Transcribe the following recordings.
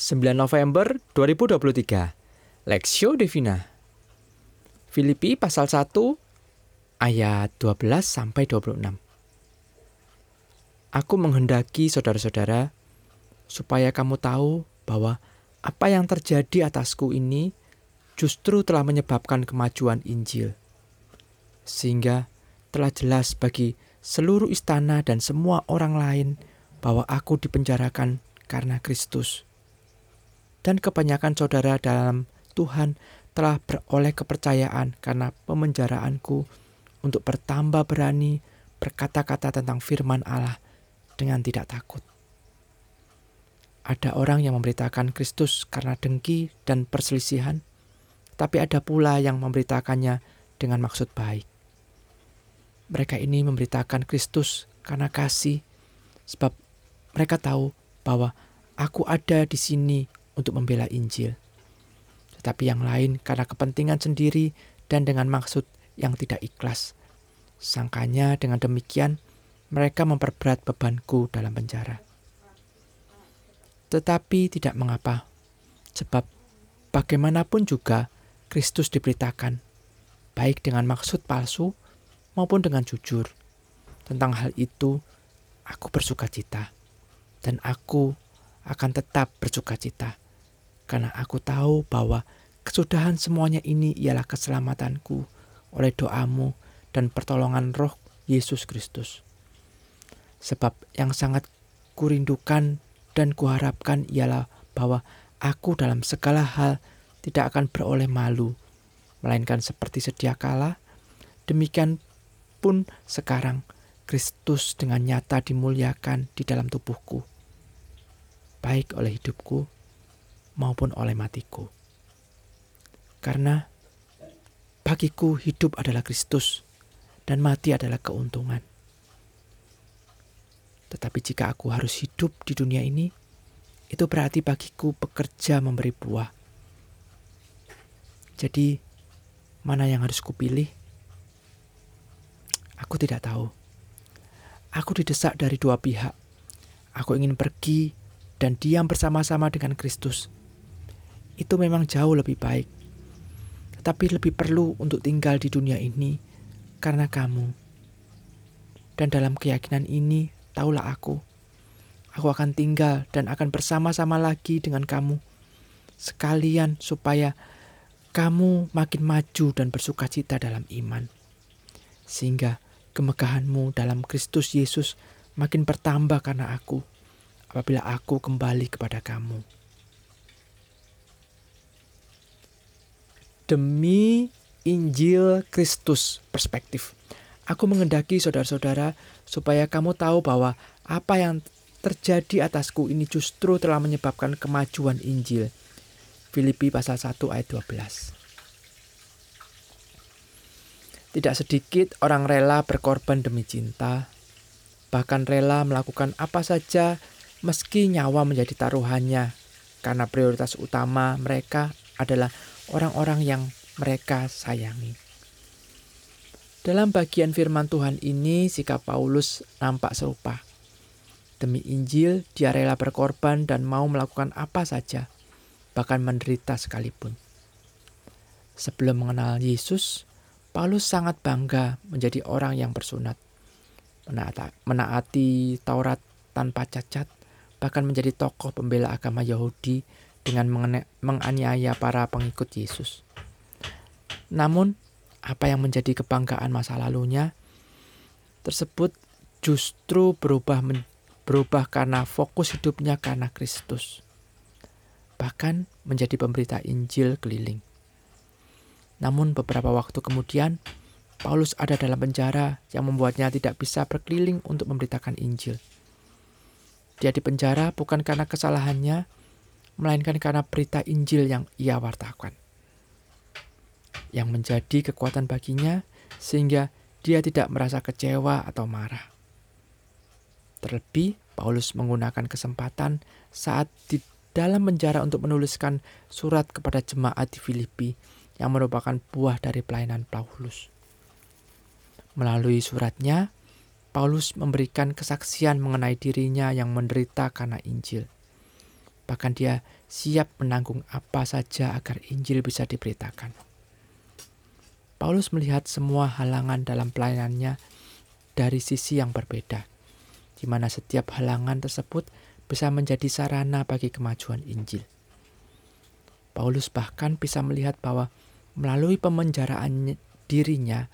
9 November 2023 Lexio Divina Filipi pasal 1 ayat 12 sampai 26 Aku menghendaki saudara-saudara supaya kamu tahu bahwa apa yang terjadi atasku ini justru telah menyebabkan kemajuan Injil sehingga telah jelas bagi seluruh istana dan semua orang lain bahwa aku dipenjarakan karena Kristus dan kebanyakan saudara dalam Tuhan telah beroleh kepercayaan karena pemenjaraanku untuk bertambah berani berkata-kata tentang firman Allah dengan tidak takut. Ada orang yang memberitakan Kristus karena dengki dan perselisihan, tapi ada pula yang memberitakannya dengan maksud baik. Mereka ini memberitakan Kristus karena kasih, sebab mereka tahu bahwa aku ada di sini untuk membela Injil. Tetapi yang lain karena kepentingan sendiri dan dengan maksud yang tidak ikhlas. Sangkanya dengan demikian mereka memperberat bebanku dalam penjara. Tetapi tidak mengapa, sebab bagaimanapun juga Kristus diberitakan, baik dengan maksud palsu maupun dengan jujur. Tentang hal itu, aku bersuka cita, dan aku akan tetap bersuka cita karena aku tahu bahwa kesudahan semuanya ini ialah keselamatanku oleh doamu dan pertolongan roh Yesus Kristus. Sebab yang sangat kurindukan dan kuharapkan ialah bahwa aku dalam segala hal tidak akan beroleh malu, melainkan seperti sedia kala, demikian pun sekarang Kristus dengan nyata dimuliakan di dalam tubuhku, baik oleh hidupku maupun oleh matiku. Karena bagiku hidup adalah Kristus dan mati adalah keuntungan. Tetapi jika aku harus hidup di dunia ini, itu berarti bagiku bekerja memberi buah. Jadi, mana yang harus kupilih? Aku tidak tahu. Aku didesak dari dua pihak. Aku ingin pergi dan diam bersama-sama dengan Kristus itu memang jauh lebih baik. Tetapi lebih perlu untuk tinggal di dunia ini karena kamu. Dan dalam keyakinan ini, taulah aku. Aku akan tinggal dan akan bersama-sama lagi dengan kamu. Sekalian supaya kamu makin maju dan bersuka cita dalam iman. Sehingga kemegahanmu dalam Kristus Yesus makin bertambah karena aku apabila aku kembali kepada kamu. Demi Injil Kristus perspektif. Aku mengendaki saudara-saudara supaya kamu tahu bahwa apa yang terjadi atasku ini justru telah menyebabkan kemajuan Injil. Filipi pasal 1 ayat 12. Tidak sedikit orang rela berkorban demi cinta, bahkan rela melakukan apa saja meski nyawa menjadi taruhannya, karena prioritas utama mereka adalah orang-orang yang mereka sayangi. Dalam bagian firman Tuhan ini, sikap Paulus nampak serupa. Demi Injil, dia rela berkorban dan mau melakukan apa saja, bahkan menderita sekalipun. Sebelum mengenal Yesus, Paulus sangat bangga menjadi orang yang bersunat, menaati Taurat tanpa cacat, bahkan menjadi tokoh pembela agama Yahudi dengan menganiaya para pengikut Yesus. Namun, apa yang menjadi kebanggaan masa lalunya tersebut justru berubah berubah karena fokus hidupnya karena Kristus. Bahkan menjadi pemberita Injil keliling. Namun beberapa waktu kemudian Paulus ada dalam penjara yang membuatnya tidak bisa berkeliling untuk memberitakan Injil. Dia dipenjara bukan karena kesalahannya, melainkan karena berita Injil yang ia wartakan. Yang menjadi kekuatan baginya sehingga dia tidak merasa kecewa atau marah. Terlebih, Paulus menggunakan kesempatan saat di dalam penjara untuk menuliskan surat kepada jemaat di Filipi yang merupakan buah dari pelayanan Paulus. Melalui suratnya, Paulus memberikan kesaksian mengenai dirinya yang menderita karena Injil Bahkan dia siap menanggung apa saja agar Injil bisa diberitakan. Paulus melihat semua halangan dalam pelayanannya dari sisi yang berbeda, di mana setiap halangan tersebut bisa menjadi sarana bagi kemajuan Injil. Paulus bahkan bisa melihat bahwa melalui pemenjaraan dirinya,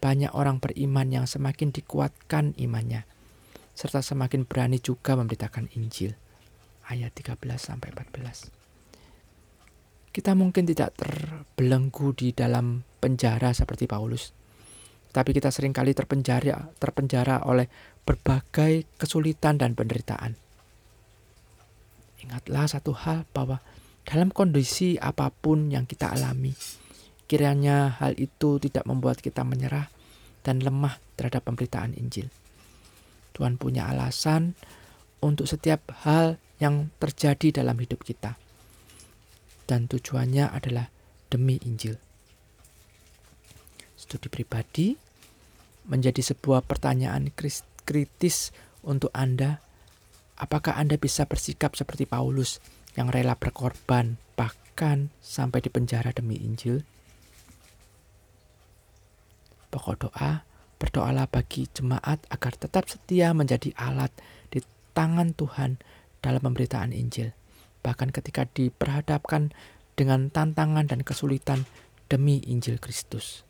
banyak orang beriman yang semakin dikuatkan imannya, serta semakin berani juga memberitakan Injil ayat 13 sampai 14. Kita mungkin tidak terbelenggu di dalam penjara seperti Paulus. Tapi kita sering kali terpenjara, terpenjara oleh berbagai kesulitan dan penderitaan. Ingatlah satu hal bahwa dalam kondisi apa pun yang kita alami, kiranya hal itu tidak membuat kita menyerah dan lemah terhadap pemberitaan Injil. Tuhan punya alasan untuk setiap hal yang terjadi dalam hidup kita. Dan tujuannya adalah demi Injil. Studi pribadi menjadi sebuah pertanyaan kritis untuk Anda. Apakah Anda bisa bersikap seperti Paulus yang rela berkorban bahkan sampai di penjara demi Injil? Pokok doa, berdoalah bagi jemaat agar tetap setia menjadi alat di tangan Tuhan dalam pemberitaan Injil, bahkan ketika diperhadapkan dengan tantangan dan kesulitan demi Injil Kristus.